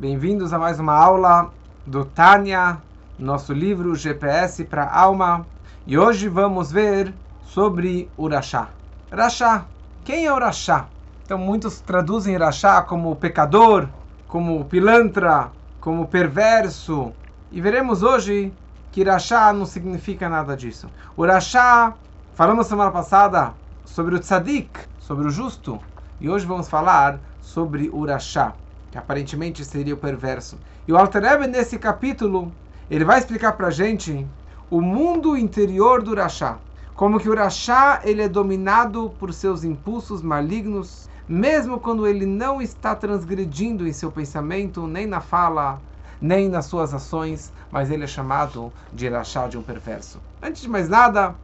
Bem-vindos a mais uma aula do Tânia, nosso livro GPS para Alma. E hoje vamos ver sobre o Rachá. Rachá. Quem é o Rachá? Então muitos traduzem Rachá como pecador, como pilantra, como perverso. E veremos hoje que Rachá não significa nada disso. O Rachá, falamos semana passada sobre o Tzadik, sobre o justo. E hoje vamos falar sobre o Rachá, que aparentemente seria o perverso. E o Alter Rebbe, nesse capítulo, ele vai explicar para a gente o mundo interior do Rachá. Como que o Rachá ele é dominado por seus impulsos malignos, mesmo quando ele não está transgredindo em seu pensamento, nem na fala, nem nas suas ações, mas ele é chamado de Rachá, de um perverso. Antes de mais nada,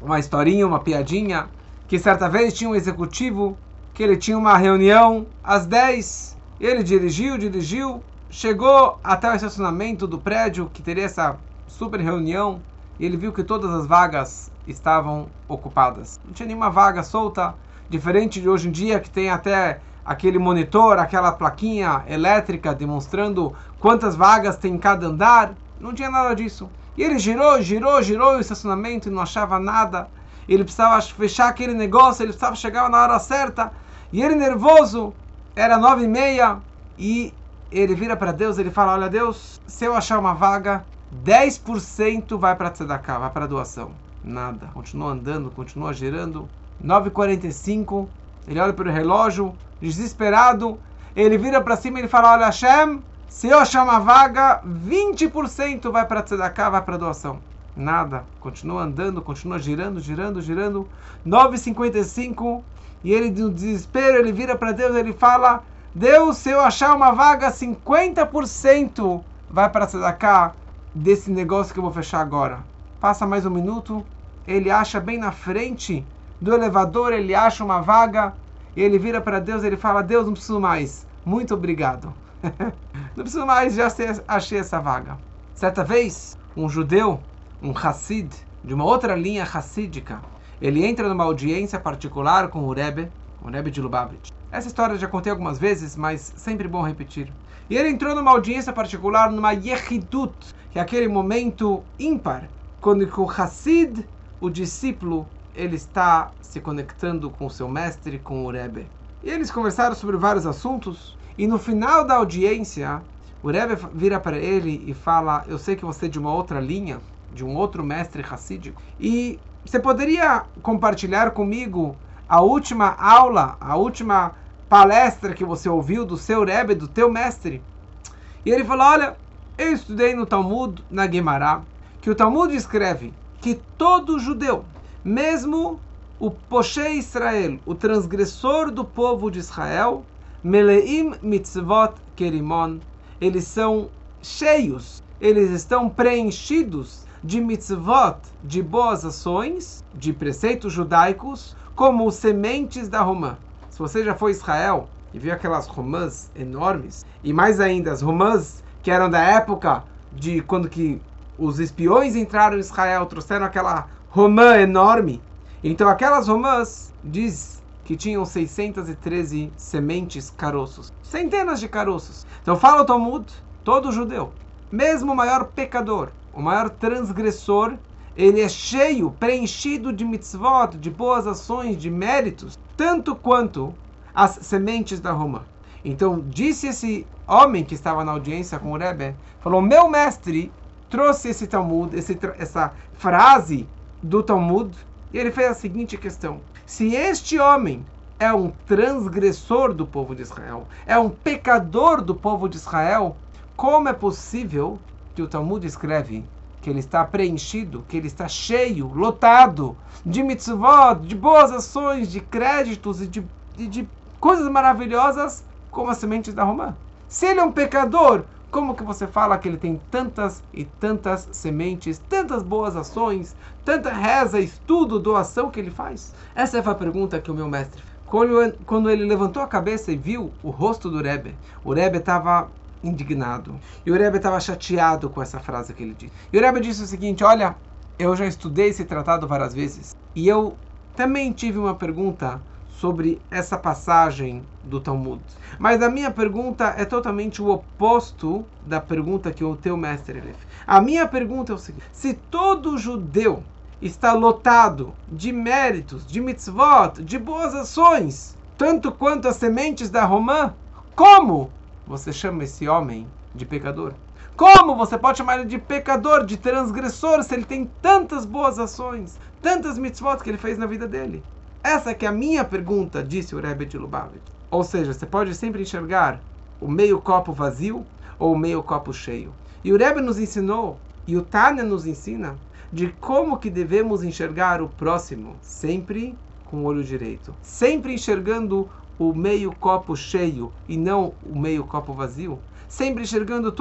uma historinha, uma piadinha, que certa vez tinha um executivo que ele tinha uma reunião às 10. Ele dirigiu, dirigiu, chegou até o estacionamento do prédio que teria essa super reunião e ele viu que todas as vagas estavam ocupadas. Não tinha nenhuma vaga solta, diferente de hoje em dia que tem até aquele monitor, aquela plaquinha elétrica demonstrando quantas vagas tem em cada andar. Não tinha nada disso. E ele girou, girou, girou o estacionamento e não achava nada. Ele precisava fechar aquele negócio, ele precisava chegar na hora certa. E ele nervoso, era nove e meia, e ele vira para Deus, ele fala, olha Deus, se eu achar uma vaga, 10% vai para tzedakah, vai para doação. Nada. Continua andando, continua girando. 9h45, ele olha para o relógio, desesperado, ele vira para cima e ele fala, olha Hashem, se eu achar uma vaga, 20% vai para tzedakah, vai para doação. Nada. Continua andando, continua girando, girando, girando. 9h55, e ele, no desespero, ele vira para Deus ele fala: Deus, se eu achar uma vaga, 50% vai para Tzedakah desse negócio que eu vou fechar agora. Passa mais um minuto, ele acha bem na frente do elevador, ele acha uma vaga, e ele vira para Deus ele fala: Deus, não preciso mais, muito obrigado. não preciso mais, já achei essa vaga. Certa vez, um judeu, um Hassid, de uma outra linha hassídica, ele entra numa audiência particular com o Rebbe, o Rebbe de Lubavitch. Essa história eu já contei algumas vezes, mas sempre bom repetir. E ele entrou numa audiência particular, numa Yechidut, que é aquele momento ímpar, quando o Hassid, o discípulo, ele está se conectando com o seu mestre, com o Rebbe. E eles conversaram sobre vários assuntos, e no final da audiência, o Rebbe vira para ele e fala: Eu sei que você é de uma outra linha, de um outro mestre hassídico, e você poderia compartilhar comigo a última aula, a última palestra que você ouviu do seu Rebbe, do teu mestre? E ele falou: Olha, eu estudei no Talmud, na Gemara, que o Talmud escreve que todo judeu, mesmo o Poshe Israel, o transgressor do povo de Israel, Meleim mitzvot kerimon, eles são cheios, eles estão preenchidos de mitzvot, de boas ações, de preceitos judaicos, como sementes da romã. Se você já foi a Israel e viu aquelas romãs enormes, e mais ainda as romãs que eram da época de quando que os espiões entraram em Israel, trouxeram aquela romã enorme. Então aquelas romãs diz que tinham 613 sementes caroços, centenas de caroços. Então fala o Talmud, todo judeu, mesmo o maior pecador, o maior transgressor, ele é cheio, preenchido de mitzvot, de boas ações, de méritos, tanto quanto as sementes da romã. Então, disse esse homem que estava na audiência com o Rebbe, falou, meu mestre trouxe esse Talmud, esse, essa frase do Talmud, e ele fez a seguinte questão. Se este homem é um transgressor do povo de Israel, é um pecador do povo de Israel, como é possível que o Talmud escreve que ele está preenchido, que ele está cheio, lotado de mitzvot, de boas ações, de créditos e de, de, coisas maravilhosas como as sementes da romã. Se ele é um pecador, como que você fala que ele tem tantas e tantas sementes, tantas boas ações, tanta reza, estudo, doação que ele faz? Essa foi a pergunta que o meu mestre quando ele levantou a cabeça e viu o rosto do Rebbe, o Rebbe estava indignado. E o Rebbe estava chateado com essa frase que ele disse. E o Rebbe disse o seguinte: Olha, eu já estudei esse tratado várias vezes e eu também tive uma pergunta sobre essa passagem do Talmud. Mas a minha pergunta é totalmente o oposto da pergunta que o teu mestre fez. A minha pergunta é o seguinte: se todo judeu está lotado de méritos, de mitzvot, de boas ações, tanto quanto as sementes da romã, como você chama esse homem de pecador? Como você pode chamar ele de pecador, de transgressor, se ele tem tantas boas ações, tantas mitzvot que ele fez na vida dele? Essa que é a minha pergunta, disse o Rebbe de Lubavitch. Ou seja, você pode sempre enxergar o meio copo vazio ou o meio copo cheio. E o Rebbe nos ensinou, e o Tânia nos ensina, de como que devemos enxergar o próximo, sempre com o olho direito. Sempre enxergando o meio copo cheio e não o meio copo vazio. Sempre enxergando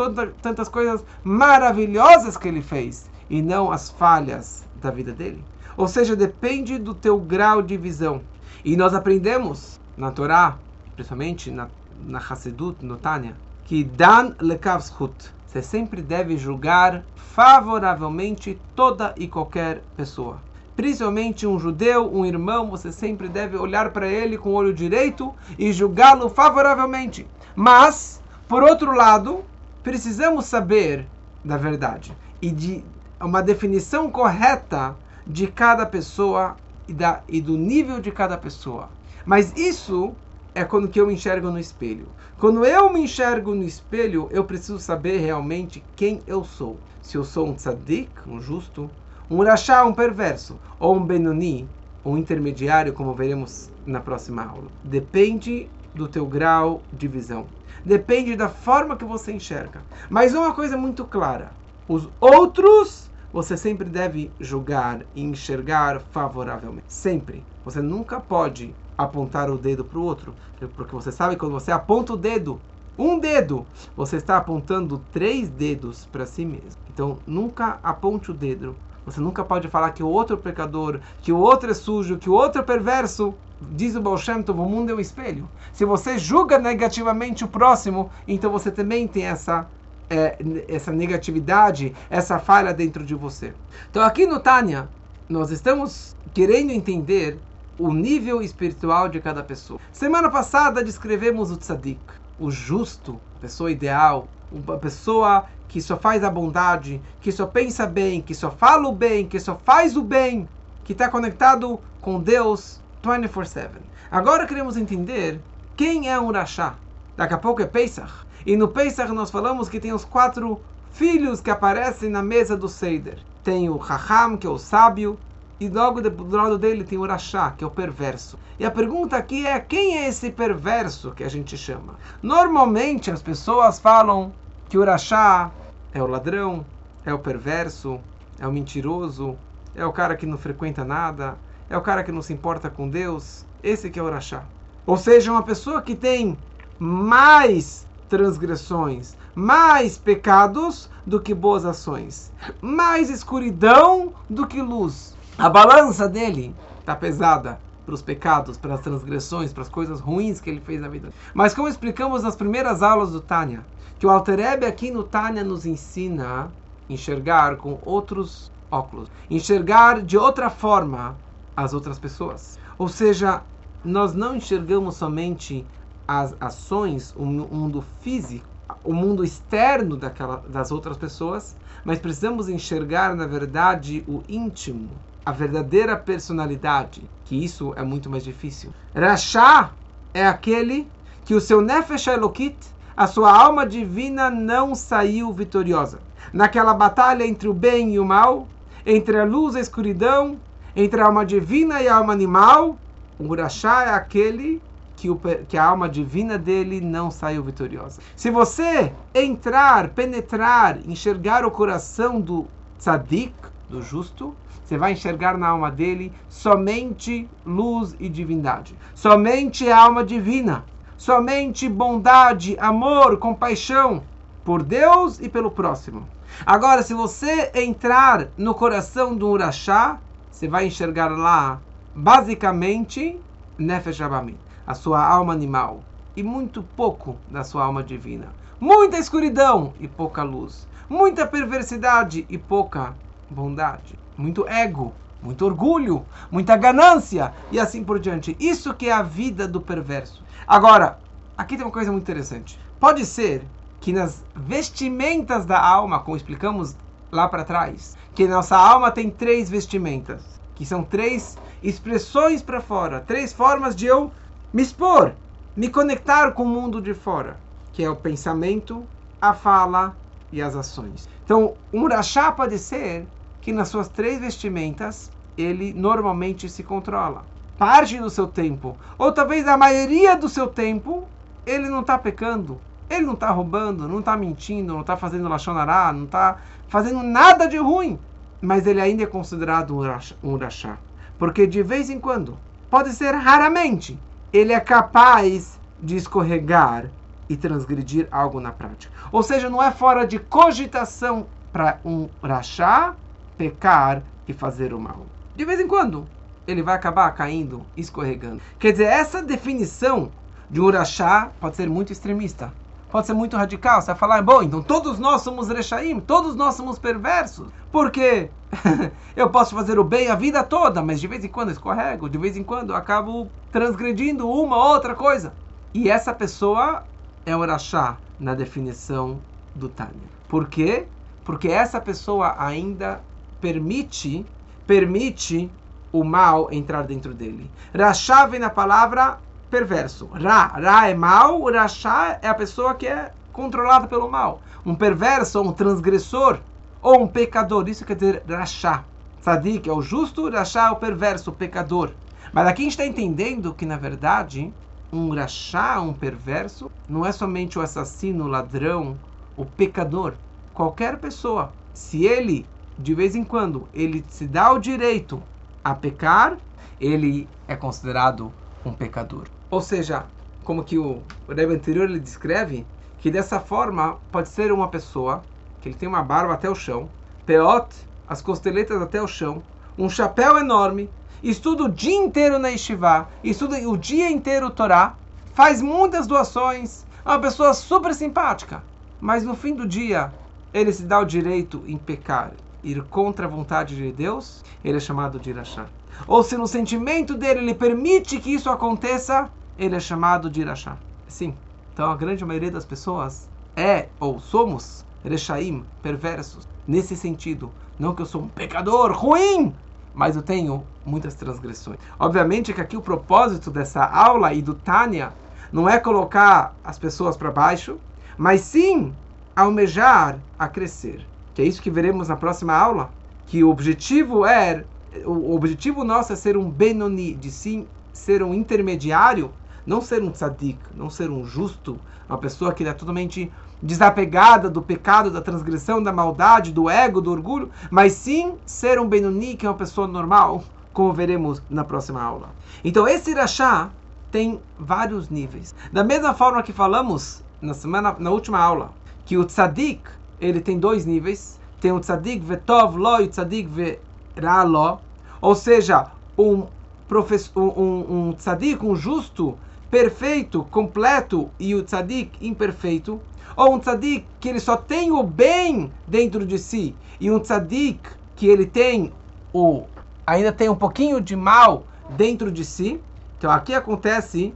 tantas coisas maravilhosas que ele fez e não as falhas da vida dele. Ou seja, depende do teu grau de visão. E nós aprendemos na Torá, principalmente na, na Hassedut, no Tânia, que Dan lekavschut, você sempre deve julgar favoravelmente toda e qualquer pessoa. Principalmente um judeu, um irmão, você sempre deve olhar para ele com o olho direito e julgá-lo favoravelmente. Mas, por outro lado, precisamos saber da verdade e de uma definição correta de cada pessoa e, da, e do nível de cada pessoa. Mas isso é quando que eu me enxergo no espelho. Quando eu me enxergo no espelho, eu preciso saber realmente quem eu sou. Se eu sou um tzadik, um justo, um rachá, um perverso, ou um benoni, um intermediário, como veremos na próxima aula. Depende do teu grau de visão. Depende da forma que você enxerga. Mas uma coisa muito clara: os outros você sempre deve julgar e enxergar favoravelmente. Sempre. Você nunca pode apontar o dedo para o outro, porque você sabe que quando você aponta o dedo, um dedo, você está apontando três dedos para si mesmo. Então, nunca aponte o dedo. Você nunca pode falar que o outro é pecador, que o outro é sujo, que o outro é perverso. Diz o Baal Shem Tov, o mundo é um espelho. Se você julga negativamente o próximo, então você também tem essa é, essa negatividade, essa falha dentro de você. Então aqui no Tânia, nós estamos querendo entender o nível espiritual de cada pessoa. Semana passada descrevemos o tzadik, o justo, pessoa ideal, uma pessoa que só faz a bondade, que só pensa bem, que só fala o bem, que só faz o bem, que está conectado com Deus 24/7. Agora queremos entender quem é um Rashá. Daqui a pouco é Pesach. E no Pesach nós falamos que tem os quatro filhos que aparecem na mesa do Seider. Tem o Raham, que é o sábio, e logo do lado dele tem o Rashá, que é o perverso. E a pergunta aqui é: quem é esse perverso que a gente chama? Normalmente as pessoas falam que o Rashá é o ladrão, é o perverso, é o mentiroso, é o cara que não frequenta nada, é o cara que não se importa com Deus. Esse que é o Rashá. Ou seja, uma pessoa que tem mais transgressões, mais pecados do que boas ações, mais escuridão do que luz. A balança dele está pesada para os pecados, para as transgressões, para as coisas ruins que ele fez na vida. Mas como explicamos nas primeiras aulas do Tânia, que o Alterebe aqui no Tânia nos ensina enxergar com outros óculos, enxergar de outra forma as outras pessoas. Ou seja, nós não enxergamos somente as ações, o mundo físico, o mundo externo daquela, das outras pessoas, mas precisamos enxergar, na verdade, o íntimo, a verdadeira personalidade, que isso é muito mais difícil. Rashá é aquele que o seu Nefesh Elokit, a sua alma divina, não saiu vitoriosa. Naquela batalha entre o bem e o mal, entre a luz e a escuridão, entre a alma divina e a alma animal, o Rashá é aquele que, o, que a alma divina dele não saiu vitoriosa. Se você entrar, penetrar, enxergar o coração do tzadik, do justo, você vai enxergar na alma dele somente luz e divindade, somente a alma divina, somente bondade, amor, compaixão por Deus e pelo próximo. Agora, se você entrar no coração do Urachá, você vai enxergar lá, basicamente, Nefesh Abamit a sua alma animal e muito pouco da sua alma divina. Muita escuridão e pouca luz. Muita perversidade e pouca bondade. Muito ego muito orgulho, muita ganância e assim por diante. Isso que é a vida do perverso. Agora, aqui tem uma coisa muito interessante. Pode ser que nas vestimentas da alma, como explicamos lá para trás, que nossa alma tem três vestimentas, que são três expressões para fora, três formas de eu me expor, me conectar com o mundo de fora, que é o pensamento, a fala e as ações. Então, um rachá pode ser que nas suas três vestimentas ele normalmente se controla. Parte do seu tempo, ou talvez a maioria do seu tempo, ele não está pecando, ele não está roubando, não está mentindo, não está fazendo lachonará, não está fazendo nada de ruim. Mas ele ainda é considerado um rachá. Porque de vez em quando, pode ser raramente, ele é capaz de escorregar e transgredir algo na prática. Ou seja, não é fora de cogitação para um rachá pecar e fazer o mal. De vez em quando, ele vai acabar caindo, escorregando. Quer dizer, essa definição de um rachá pode ser muito extremista pode ser muito radical. Você vai falar, bom, então todos nós somos rechaim, todos nós somos perversos. Porque eu posso fazer o bem a vida toda, mas de vez em quando escorrego, de vez em quando acabo transgredindo uma ou outra coisa. E essa pessoa é o rachá na definição do Tânia. Por quê? Porque essa pessoa ainda permite, permite o mal entrar dentro dele. Rachá vem na palavra perverso. Ra, Ra é mal, Rachá é a pessoa que é controlada pelo mal. Um perverso, um transgressor, ou um pecador. Isso quer dizer Rachá. Tzadik é o justo, Rachá é o perverso, o pecador. Mas aqui a gente está entendendo que, na verdade, um Rachá, um perverso, não é somente o assassino, o ladrão, o pecador. Qualquer pessoa, se ele, de vez em quando, ele se dá o direito a pecar, ele é considerado um pecador. Ou seja, como que o, o anterior ele descreve, que dessa forma pode ser uma pessoa que ele tem uma barba até o chão, peot, as costeletas até o chão, um chapéu enorme, estuda o dia inteiro na Yeshiva, estuda o dia inteiro o Torá, faz muitas doações, é uma pessoa super simpática, mas no fim do dia ele se dá o direito em pecar, ir contra a vontade de Deus, ele é chamado de Irachá. Ou se no sentimento dele ele permite que isso aconteça, ele é chamado de Irachá. Sim. Então a grande maioria das pessoas é ou somos Rechaim, perversos, nesse sentido. Não que eu sou um pecador ruim, mas eu tenho muitas transgressões. Obviamente que aqui o propósito dessa aula e do Tânia não é colocar as pessoas para baixo, mas sim almejar a crescer. Que é isso que veremos na próxima aula, que o objetivo é o objetivo nosso é ser um Benoni, de sim ser um intermediário não ser um tzadik, não ser um justo, uma pessoa que é totalmente desapegada do pecado, da transgressão, da maldade, do ego, do orgulho, mas sim ser um Benoni, que é uma pessoa normal, como veremos na próxima aula. Então, esse Irachá tem vários níveis. Da mesma forma que falamos na semana, na última aula, que o tzadik, ele tem dois níveis. Tem o tzadik vetov lo e o tzadik verá lo. Ou seja, um, professor, um, um tzadik, um justo, perfeito, completo e o tzadik imperfeito, ou um tzadik que ele só tem o bem dentro de si e um tzadik que ele tem o ainda tem um pouquinho de mal dentro de si. Então aqui acontece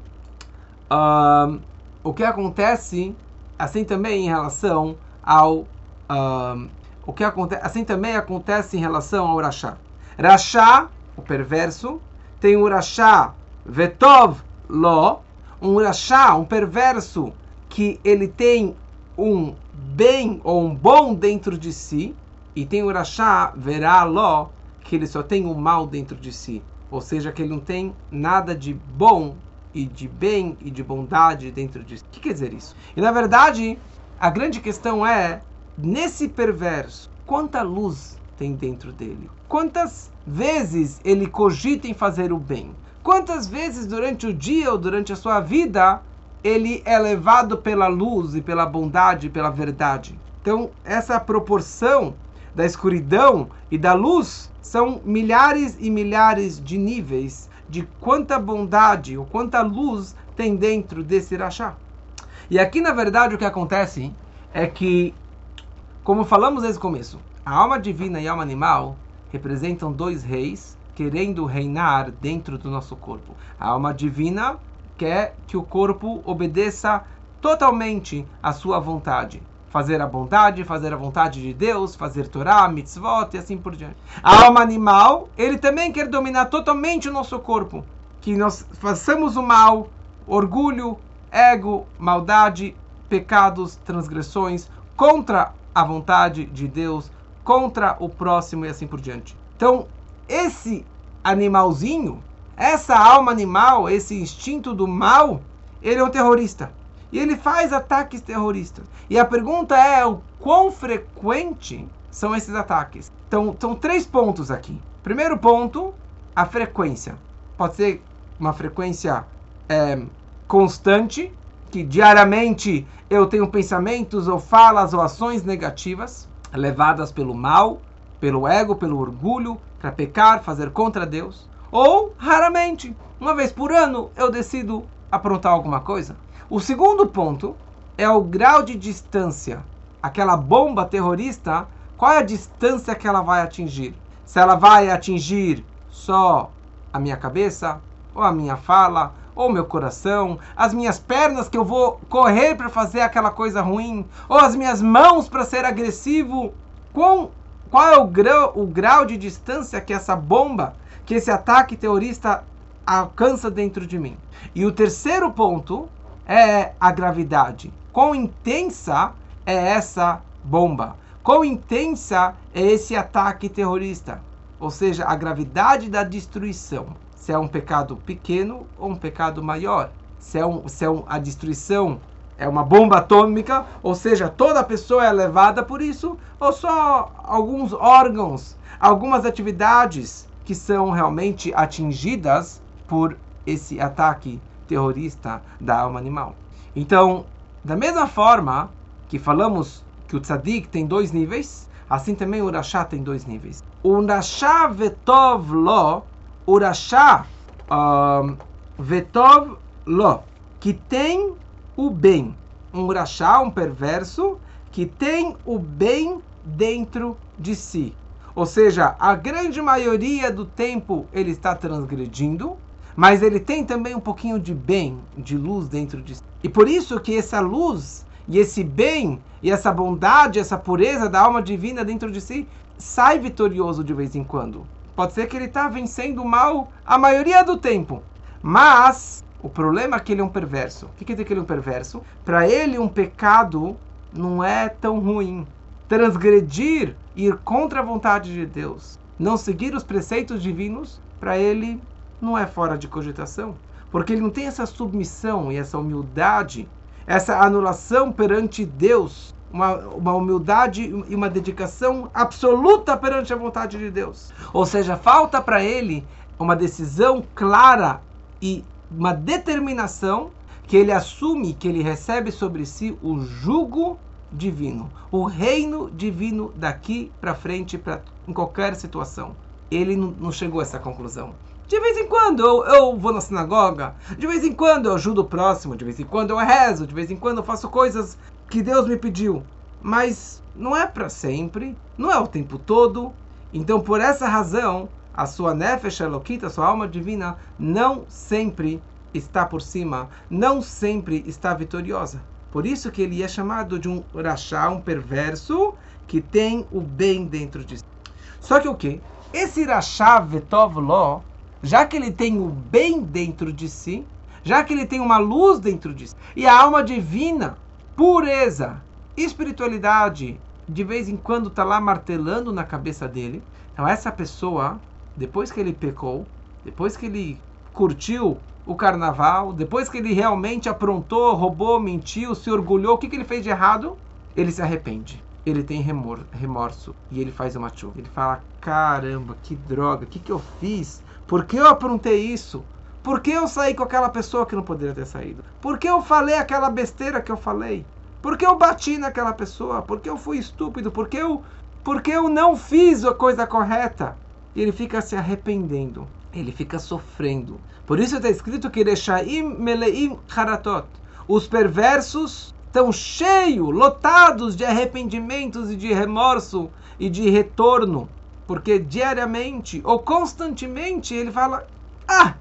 um, o que acontece assim também em relação ao um, o que acontece assim também acontece em relação ao rachá. Rachá, o perverso, tem o rachá vetov lo, um rachá, um perverso, que ele tem um bem ou um bom dentro de si, e tem o rachá, verá ló, que ele só tem o mal dentro de si. Ou seja, que ele não tem nada de bom e de bem e de bondade dentro de si. O que quer dizer isso? E na verdade, a grande questão é, nesse perverso, quanta luz tem dentro dele? Quantas vezes ele cogita em fazer o bem? Quantas vezes durante o dia ou durante a sua vida ele é levado pela luz e pela bondade e pela verdade? Então, essa proporção da escuridão e da luz são milhares e milhares de níveis de quanta bondade ou quanta luz tem dentro desse rachá. E aqui, na verdade, o que acontece é que, como falamos desde o começo, a alma divina e a alma animal representam dois reis querendo reinar dentro do nosso corpo. A alma divina quer que o corpo obedeça totalmente à sua vontade. Fazer a bondade, fazer a vontade de Deus, fazer Torá, mitzvot e assim por diante. A alma animal, ele também quer dominar totalmente o nosso corpo. Que nós façamos o mal, orgulho, ego, maldade, pecados, transgressões contra a vontade de Deus, contra o próximo e assim por diante. Então, esse animalzinho, essa alma animal, esse instinto do mal, ele é um terrorista. E ele faz ataques terroristas. E a pergunta é o quão frequente são esses ataques. Então, são três pontos aqui. Primeiro ponto, a frequência. Pode ser uma frequência é, constante, que diariamente eu tenho pensamentos ou falas ou ações negativas levadas pelo mal, pelo ego, pelo orgulho, para pecar, fazer contra Deus. Ou, raramente, uma vez por ano, eu decido aprontar alguma coisa. O segundo ponto é o grau de distância. Aquela bomba terrorista, qual é a distância que ela vai atingir? Se ela vai atingir só a minha cabeça, ou a minha fala, ou meu coração, as minhas pernas que eu vou correr para fazer aquela coisa ruim, ou as minhas mãos para ser agressivo. Qual, qual é o grau, o grau de distância que essa bomba, que esse ataque terrorista alcança dentro de mim? E o terceiro ponto é a gravidade. Quão intensa é essa bomba? Quão intensa é esse ataque terrorista? Ou seja, a gravidade da destruição se é um pecado pequeno ou um pecado maior. Se, é um, se é um, a destruição é uma bomba atômica, ou seja, toda pessoa é levada por isso, ou só alguns órgãos, algumas atividades que são realmente atingidas por esse ataque terrorista da alma animal. Então, da mesma forma que falamos que o tzadik tem dois níveis, assim também o rachá tem dois níveis. O rachá vetov lo Urashá um, Vetov Lo, que tem o bem. Um Urashá, um perverso, que tem o bem dentro de si. Ou seja, a grande maioria do tempo ele está transgredindo, mas ele tem também um pouquinho de bem, de luz dentro de si. E por isso que essa luz e esse bem e essa bondade, essa pureza da alma divina dentro de si sai vitorioso de vez em quando. Pode ser que ele está vencendo o mal a maioria do tempo. Mas o problema é que ele é um perverso. O que quer dizer que ele é um perverso? Para ele, um pecado não é tão ruim. Transgredir, ir contra a vontade de Deus, não seguir os preceitos divinos, para ele não é fora de cogitação. Porque ele não tem essa submissão e essa humildade, essa anulação perante Deus uma, uma humildade e uma dedicação absoluta perante a vontade de Deus. Ou seja, falta para ele uma decisão clara e uma determinação que ele assume, que ele recebe sobre si o jugo divino, o reino divino daqui para frente, pra, em qualquer situação. Ele não, chegou a essa conclusão. De vez em quando eu, eu, vou na sinagoga, de vez em quando eu ajudo o próximo, de vez em quando eu rezo, de vez em quando eu faço coisas que Deus me pediu. Mas não é para sempre, não é o tempo todo. Então, por essa razão, a sua nefesh elokita, a sua alma divina, não sempre está por cima, não sempre está vitoriosa. Por isso que ele é chamado de um rachá, um perverso, que tem o bem dentro de si. Só que o que? Esse rachá vetov lo, já que ele tem o bem dentro de si, já que ele tem uma luz dentro de si, e a alma divina, pureza, espiritualidade, de vez em quando está lá martelando na cabeça dele, então essa pessoa, depois que ele pecou, depois que ele curtiu o carnaval, depois que ele realmente aprontou, roubou, mentiu, se orgulhou, o que, que ele fez de errado? Ele se arrepende. Ele tem remor, remorso e ele faz uma chuva. Ele fala: caramba, que droga, o que, que eu fiz? Por que eu aprontei isso? Por que eu saí com aquela pessoa que não poderia ter saído? Por que eu falei aquela besteira que eu falei? Por que eu bati naquela pessoa? Por que eu fui estúpido? Por que eu, porque eu não fiz a coisa correta? E ele fica se arrependendo. Ele fica sofrendo. Por isso está escrito que Reshaim Meleim Haratot. Os perversos estão cheios, lotados de arrependimentos e de remorso e de retorno. porque diariamente ou constantemente ele fala: Ah,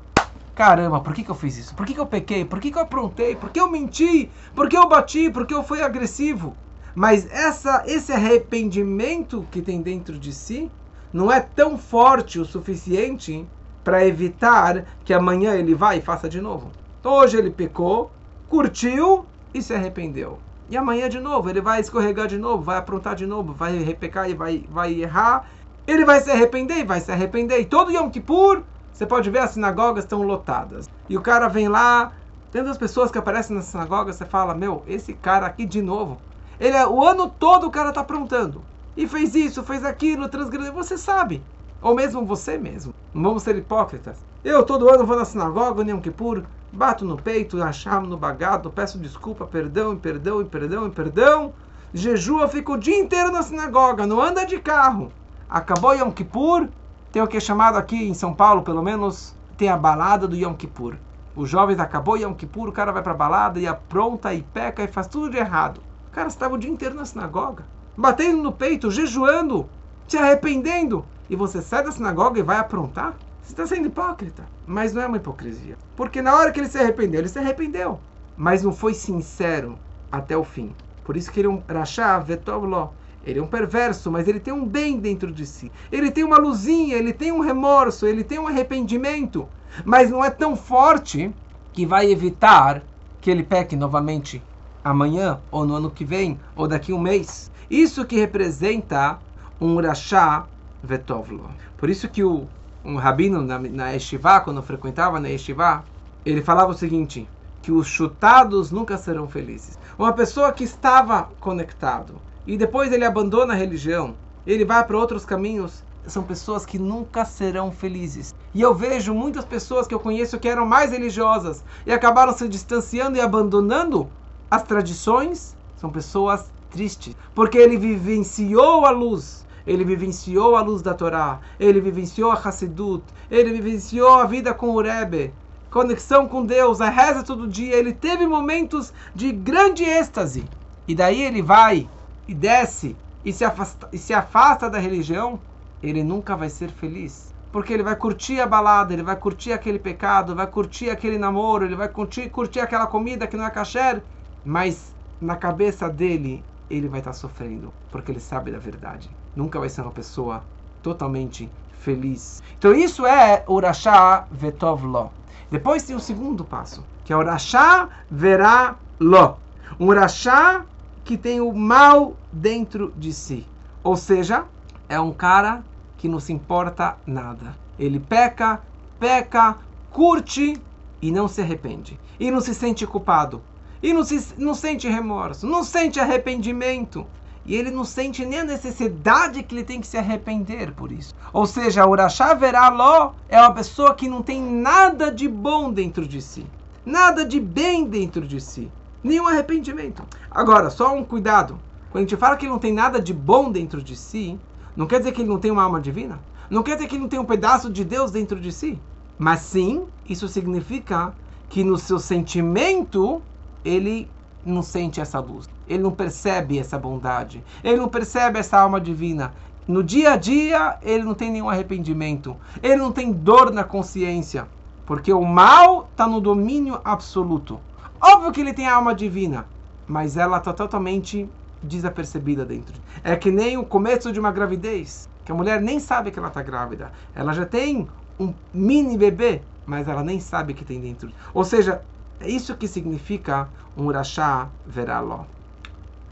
caramba, por que, que eu fiz isso? Por que, que eu pequei? Por que, que eu aprontei? Por que eu menti? Por que eu bati? Por que eu fui agressivo? Mas essa, esse arrependimento que tem dentro de si não é tão forte o suficiente para evitar que amanhã ele vá e faça de novo. Então hoje ele pecou, curtiu e se arrependeu. E amanhã de novo, ele vai escorregar de novo, vai aprontar de novo, vai repecar e vai, vai errar. Ele vai se arrepender e vai se arrepender. E todo Yom Kippur, você pode ver as sinagogas estão lotadas. E o cara vem lá, tantas pessoas que aparecem na sinagoga, você fala, meu, esse cara aqui de novo. Ele é, o ano todo o cara está aprontando. E fez isso, fez aquilo, transgrediu. Você sabe. Ou mesmo você mesmo. Não vamos ser hipócritas. Eu todo ano vou na sinagoga, no Yom Kippur, bato no peito, achamo no bagado, peço desculpa, perdão, perdão, perdão, perdão. Jejua, fico o dia inteiro na sinagoga, não anda de carro. Acabou Yom Kippur, tem o que é chamado aqui em São Paulo, pelo menos, tem a balada do Yom Kippur. Os jovens acabou Yom Kippur, o cara vai pra balada e apronta e peca e faz tudo de errado. O cara estava o dia inteiro na sinagoga, batendo no peito, jejuando, se arrependendo. E você sai da sinagoga e vai aprontar? Você está sendo hipócrita. Mas não é uma hipocrisia. Porque na hora que ele se arrependeu, ele se arrependeu. Mas não foi sincero até o fim. Por isso que ele é um rachá vetovló. Ele é um perverso, mas ele tem um bem dentro de si. Ele tem uma luzinha, ele tem um remorso, ele tem um arrependimento. Mas não é tão forte que vai evitar que ele peque novamente amanhã, ou no ano que vem, ou daqui um mês. Isso que representa um rachá vetovlo. Por isso que o um rabino na, na quando frequentava na Yeshiva, ele falava o seguinte, que os chutados nunca serão felizes. Uma pessoa que estava conectado e depois ele abandona a religião, ele vai para outros caminhos, são pessoas que nunca serão felizes. E eu vejo muitas pessoas que eu conheço que eram mais religiosas e acabaram se distanciando e abandonando as tradições, são pessoas tristes, porque ele vivenciou a luz. Ele vivenciou a luz da Torá, ele vivenciou a Hassidut, ele vivenciou a vida com o Rebbe, conexão com Deus, a reza todo dia, ele teve momentos de grande êxtase. E daí ele vai e desce e se afasta, e se afasta da religião, ele nunca vai ser feliz. Porque ele vai curtir a balada, ele vai curtir aquele pecado, vai curtir aquele namoro, ele vai curtir, curtir aquela comida que não é kasher, mas na cabeça dele ele vai estar sofrendo, porque ele sabe da verdade. Nunca vai ser uma pessoa totalmente feliz. Então isso é Urashá Vetov Lo. Depois tem o segundo passo, que é Urashá Verá Lo. Um Urashá que tem o mal dentro de si. Ou seja, é um cara que não se importa nada. Ele peca, peca, curte e não se arrepende. E não se sente culpado e não, se, não sente remorso, não sente arrependimento. E ele não sente nem a necessidade que ele tem que se arrepender por isso. Ou seja, o Veraló é uma pessoa que não tem nada de bom dentro de si. Nada de bem dentro de si. Nenhum arrependimento. Agora, só um cuidado. Quando a gente fala que ele não tem nada de bom dentro de si, não quer dizer que ele não tem uma alma divina. Não quer dizer que ele não tem um pedaço de Deus dentro de si. Mas sim, isso significa que no seu sentimento ele não sente essa luz, ele não percebe essa bondade, ele não percebe essa alma divina. No dia a dia, ele não tem nenhum arrependimento, ele não tem dor na consciência, porque o mal está no domínio absoluto. Óbvio que ele tem a alma divina, mas ela está totalmente desapercebida dentro. É que nem o começo de uma gravidez, que a mulher nem sabe que ela está grávida. Ela já tem um mini bebê, mas ela nem sabe que tem dentro. Ou seja, é isso que significa um Urashá veraló.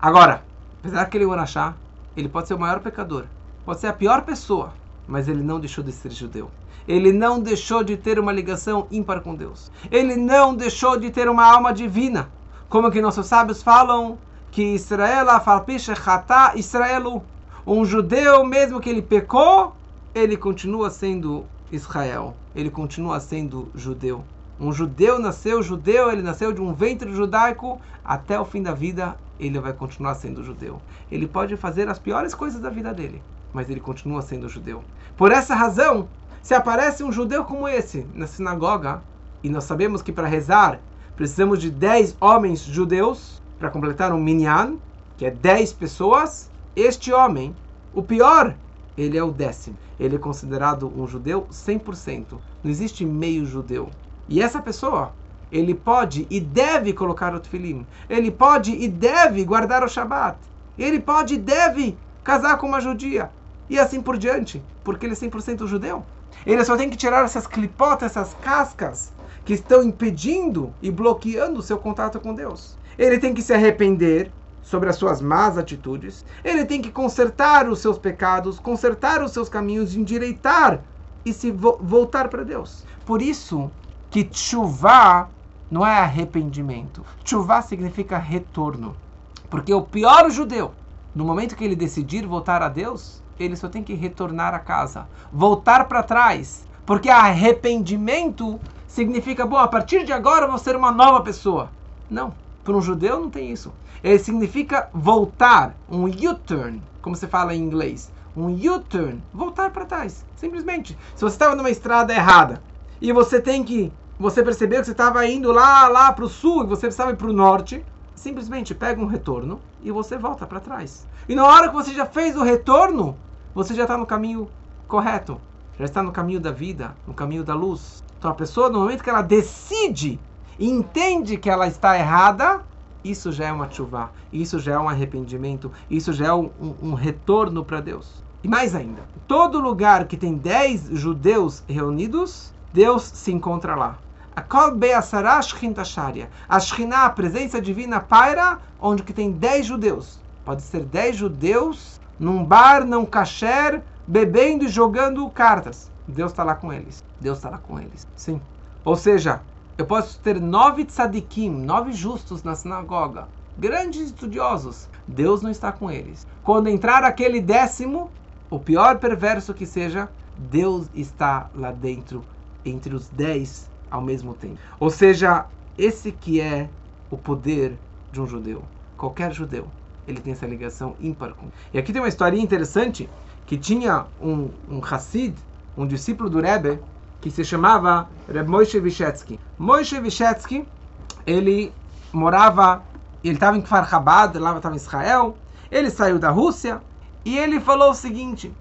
Agora, apesar que ele é um Urashá, ele pode ser o maior pecador, pode ser a pior pessoa, mas ele não deixou de ser judeu. Ele não deixou de ter uma ligação ímpar com Deus. Ele não deixou de ter uma alma divina. Como que nossos sábios falam que Israel, Israelu, um judeu, mesmo que ele pecou, ele continua sendo Israel. Ele continua sendo judeu. Um judeu nasceu judeu, ele nasceu de um ventre judaico, até o fim da vida ele vai continuar sendo judeu. Ele pode fazer as piores coisas da vida dele, mas ele continua sendo judeu. Por essa razão, se aparece um judeu como esse na sinagoga, e nós sabemos que para rezar precisamos de 10 homens judeus para completar um minyan, que é 10 pessoas, este homem, o pior ele é o décimo. Ele é considerado um judeu 100%. Não existe meio judeu. E essa pessoa, ele pode e deve colocar o tefilim. Ele pode e deve guardar o Shabat. Ele pode e deve casar com uma judia. E assim por diante, porque ele é 100% judeu. Ele só tem que tirar essas clipotas, essas cascas que estão impedindo e bloqueando o seu contato com Deus. Ele tem que se arrepender sobre as suas más atitudes. Ele tem que consertar os seus pecados, consertar os seus caminhos, endireitar e se vo voltar para Deus. Por isso que tshuva não é arrependimento. Tshuva significa retorno. Porque o pior judeu, no momento que ele decidir voltar a Deus, ele só tem que retornar a casa, voltar para trás. Porque arrependimento significa, bom, a partir de agora eu vou ser uma nova pessoa. Não, para um judeu não tem isso. Ele significa voltar, um U-turn, como se fala em inglês. Um U-turn, voltar para trás, simplesmente. Se você estava numa estrada errada e você tem que, você percebeu que você estava indo lá, lá para o sul e você precisava ir para o norte, simplesmente pega um retorno e você volta para trás. E na hora que você já fez o retorno, você já está no caminho correto, já está no caminho da vida, no caminho da luz. Então a pessoa, no momento que ela decide entende que ela está errada, isso já é uma chuva, isso já é um arrependimento, isso já é um, um, retorno para Deus. E mais ainda, todo lugar que tem 10 judeus reunidos, Deus se encontra lá. A Kol Be'asara Shchintasharia. A a presença divina, paira onde que tem 10 judeus. Pode ser 10 judeus num bar, num kasher, bebendo e jogando cartas. Deus está lá com eles. Deus está lá com eles. Sim. Ou seja, eu posso ter nove tzadikim, nove justos na sinagoga, grandes estudiosos. Deus não está com eles. Quando entrar aquele décimo, o pior perverso que seja, Deus está lá dentro, entre os dez ao mesmo tempo. Ou seja, esse que é o poder de um judeu. Qualquer judeu, ele tem essa ligação ímpar com. E aqui tem uma historinha interessante que tinha um, um Hassid, um discípulo do Rebbe, que se chamava Reb Moshe Vyshetsky. Moshe Vyshetsky, ele morava, ele estava em Kfar Chabad, lá estava em Israel, ele saiu da Rússia e ele falou o seguinte,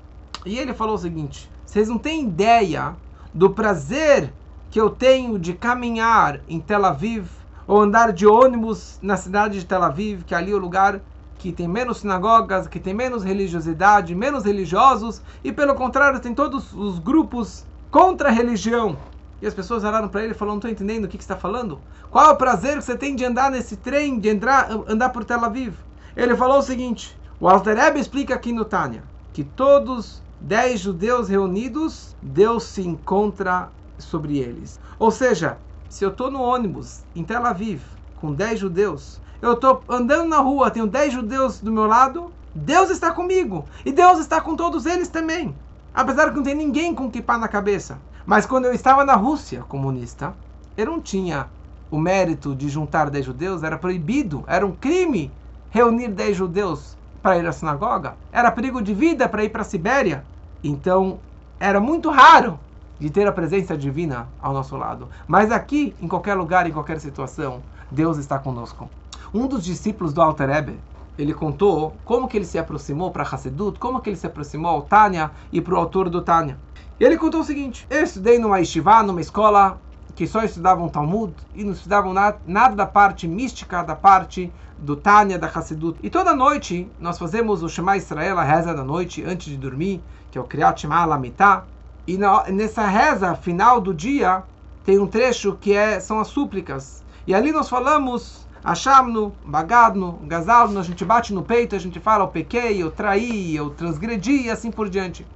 e ele falou o seguinte, vocês não têm ideia do prazer que eu tenho de caminhar em Tel Aviv ou andar de ônibus na cidade de Tel Aviv, que ali é o lugar que tem menos sinagogas, que tem menos religiosidade, menos religiosos, e pelo contrário, tem todos os grupos contra a religião. E as pessoas olharam para ele e falaram: Não estou entendendo o que, que você está falando. Qual é o prazer que você tem de andar nesse trem, de entrar, andar por Tel Aviv? Ele falou o seguinte: O Alter Rebbe explica aqui no Tânia que todos dez judeus reunidos, Deus se encontra sobre eles. Ou seja, se eu estou no ônibus em Tel Aviv com dez judeus, eu estou andando na rua, tenho dez judeus do meu lado, Deus está comigo e Deus está com todos eles também. Apesar que não tem ninguém com kippah na cabeça. Mas quando eu estava na Rússia comunista, eu não tinha o mérito de juntar 10 judeus, era proibido, era um crime reunir 10 judeus para ir à sinagoga, era perigo de vida para ir para a Sibéria. Então, era muito raro de ter a presença divina ao nosso lado. Mas aqui, em qualquer lugar, em qualquer situação, Deus está conosco. Um dos discípulos do Alter Rebbe, ele contou como que ele se aproximou para Hassedut, como que ele se aproximou ao Tânia e para o autor do Tânia. Ele contou o seguinte: Eu estudei numa yeshiva, numa escola que só estudavam Talmud e não estudavam nada, nada da parte mística, da parte do Tânia, da Hassedut. E toda noite nós fazemos o Shema Israel, a reza da noite, antes de dormir, que é o Kriyat Shema Lamitá. E na, nessa reza final do dia tem um trecho que é, são as súplicas. E ali nós falamos Achamno, bagadno, gazalno, a gente bate no peito, a gente fala eu pequei, eu traí, eu transgredi e assim por diante.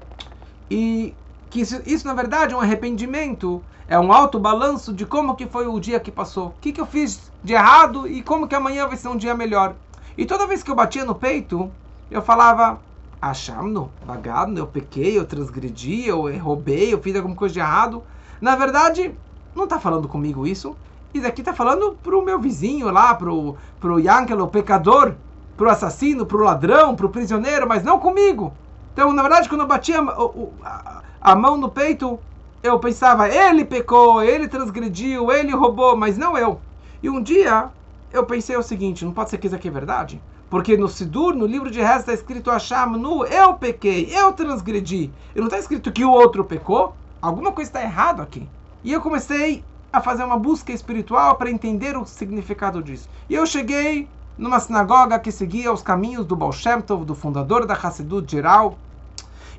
E que isso, isso, na verdade é um arrependimento, é um alto balanço de como que foi o dia que passou, o que, que eu fiz de errado e como que amanhã vai ser um dia melhor. E toda vez que eu batia no peito, eu falava Achamno, bagadno, eu pequei, eu transgredi, eu roubei, eu fiz alguma coisa de errado. Na verdade, não está falando comigo isso. Isso aqui está falando para o meu vizinho lá, para o Yankelo, o pecador, para o assassino, para o ladrão, para o prisioneiro, mas não comigo. Então, na verdade, quando eu batia a, a, mão no peito, eu pensava, ele pecou, ele transgrediu, ele roubou, mas não eu. E um dia eu pensei o seguinte: não pode ser que isso aqui é verdade? Porque no Sidur, no livro de Reza, está escrito Hashem, nu, eu pequei, eu transgredi. E não está escrito que o outro pecou. Alguma coisa está errado aqui. E eu comecei a fazer uma busca espiritual para entender o significado disso. E eu cheguei numa sinagoga que seguia os caminhos do Baal Shem Tov, do fundador da Hassidut geral.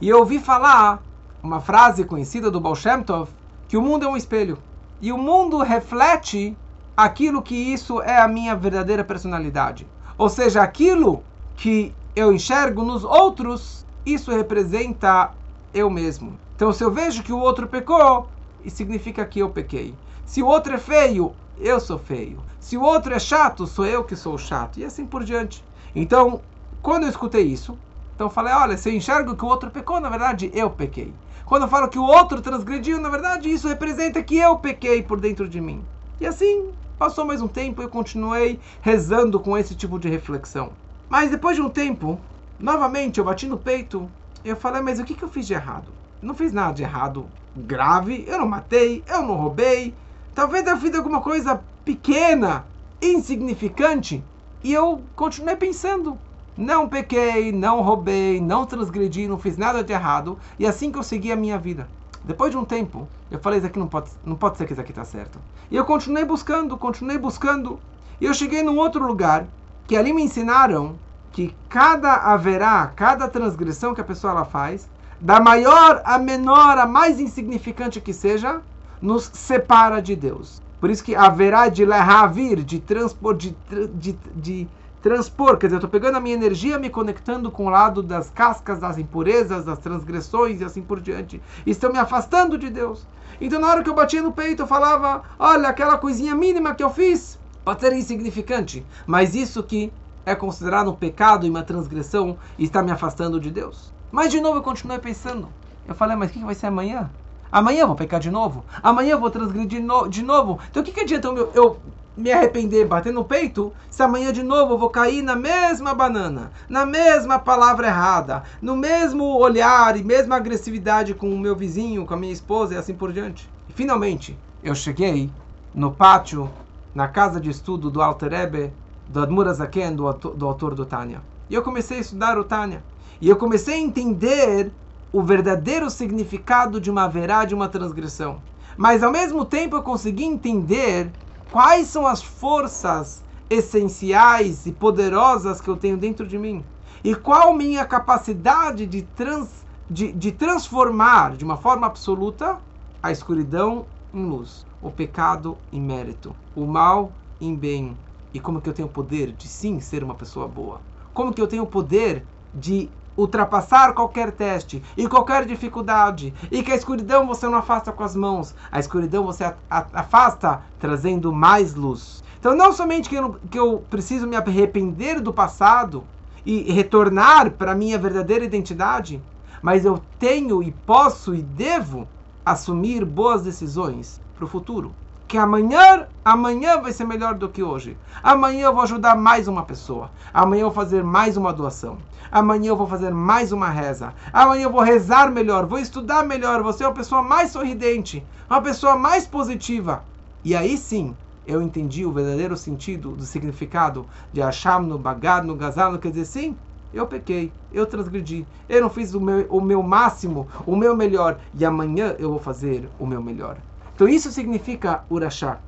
E eu ouvi falar uma frase conhecida do Baal Shem Tov, que o mundo é um espelho. E o mundo reflete aquilo que isso é a minha verdadeira personalidade. Ou seja, aquilo que eu enxergo nos outros, isso representa eu mesmo. Então, se eu vejo que o outro pecou, isso significa que eu pequei. Se o outro é feio, eu sou feio. Se o outro é chato, sou eu que sou chato. E assim por diante. Então, quando eu escutei isso, então falei, olha, se eu enxergo que o outro pecou, na verdade eu pequei. Quando eu falo que o outro transgrediu, na verdade isso representa que eu pequei por dentro de mim. E assim Passou mais um tempo e eu continuei rezando com esse tipo de reflexão. Mas depois de um tempo, novamente eu bati no peito eu falei: Mas o que, que eu fiz de errado? Não fiz nada de errado grave, eu não matei, eu não roubei. Talvez eu fiz alguma coisa pequena, insignificante. E eu continuei pensando: não pequei, não roubei, não transgredi, não fiz nada de errado. E assim que eu segui a minha vida. Depois de um tempo, eu falei, isso aqui não pode, não pode ser que isso aqui está certo. E eu continuei buscando, continuei buscando. E eu cheguei num outro lugar, que ali me ensinaram que cada haverá, cada transgressão que a pessoa ela faz, da maior a menor, a mais insignificante que seja, nos separa de Deus. Por isso que haverá de vir, de transpor, de, de, de transpor, quer dizer, eu estou pegando a minha energia, me conectando com o lado das cascas, das impurezas, das transgressões e assim por diante. E estou me afastando de Deus. Então, na hora que eu batia no peito, eu falava: olha, aquela coisinha mínima que eu fiz pode ser insignificante, mas isso que é considerado um pecado e uma transgressão está me afastando de Deus. Mas de novo eu continuei pensando. Eu falei: mas o que vai ser amanhã? Amanhã eu vou pecar de novo? Amanhã eu vou transgredir de novo? Então o que, que adianta eu, eu me arrepender, bater no peito, se amanhã de novo eu vou cair na mesma banana, na mesma palavra errada, no mesmo olhar e mesma agressividade com o meu vizinho, com a minha esposa e assim por diante. E finalmente, eu cheguei no pátio, na casa de estudo do Alter Rebbe, do Admur Azaken, do, do autor do Tânia. E eu comecei a estudar o Tânia. E eu comecei a entender o verdadeiro significado de uma verá, de uma transgressão. Mas ao mesmo tempo eu consegui entender Quais são as forças essenciais e poderosas que eu tenho dentro de mim? E qual minha capacidade de, trans, de, de transformar de uma forma absoluta a escuridão em luz, o pecado em mérito, o mal em bem. E como que eu tenho o poder de sim ser uma pessoa boa? Como que eu tenho o poder de ultrapassar qualquer teste e qualquer dificuldade, e que a escuridão você não afasta com as mãos, a escuridão você afasta trazendo mais luz. Então, não somente que eu, que eu preciso me arrepender do passado e retornar para a minha verdadeira identidade, mas eu tenho e posso e devo assumir boas decisões para o futuro que amanhã, amanhã vai ser melhor do que hoje. Amanhã eu vou ajudar mais uma pessoa. Amanhã eu vou fazer mais uma doação. Amanhã eu vou fazer mais uma reza. Amanhã eu vou rezar melhor, vou estudar melhor, vou ser uma pessoa mais sorridente, uma pessoa mais positiva. E aí sim, eu entendi o verdadeiro sentido, do significado de Hashem no Bagad, no Gazal, quer dizer, sim, eu pequei, eu transgredi, eu não fiz o meu, o meu máximo, o meu melhor, e amanhã eu vou fazer o meu melhor. Então isso significa Urachá.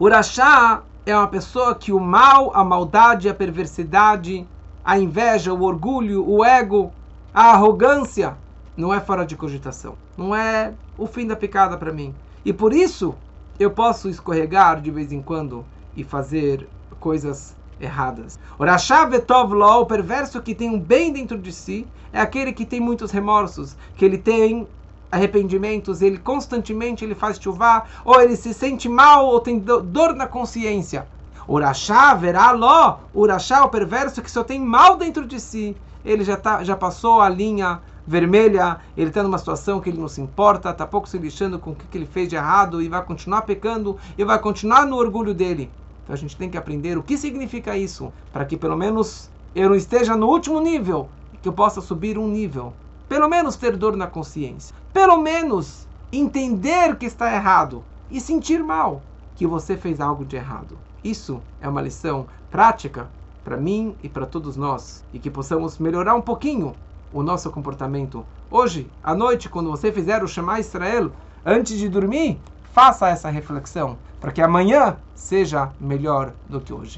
Urachá é uma pessoa que o mal, a maldade, a perversidade, a inveja, o orgulho, o ego, a arrogância não é fora de cogitação. Não é o fim da picada para mim. E por isso eu posso escorregar de vez em quando e fazer coisas erradas. Urachá vetov lo, o perverso que tem um bem dentro de si, é aquele que tem muitos remorsos, que ele tem arrependimentos, ele constantemente ele faz chuva, ou ele se sente mal, ou tem dor na consciência. Urachá verá ló, Urachá, o perverso que só tem mal dentro de si, ele já, tá, já passou a linha vermelha, ele está numa situação que ele não se importa, está pouco se lixando com o que, que ele fez de errado e vai continuar pecando e vai continuar no orgulho dele. Então a gente tem que aprender o que significa isso, para que pelo menos eu não esteja no último nível, que eu possa subir um nível. Pelo menos ter dor na consciência. Pelo menos entender que está errado e sentir mal que você fez algo de errado. Isso é uma lição prática para mim e para todos nós e que possamos melhorar um pouquinho o nosso comportamento. Hoje, à noite, quando você fizer o Shema Israel, antes de dormir, faça essa reflexão para que amanhã seja melhor do que hoje.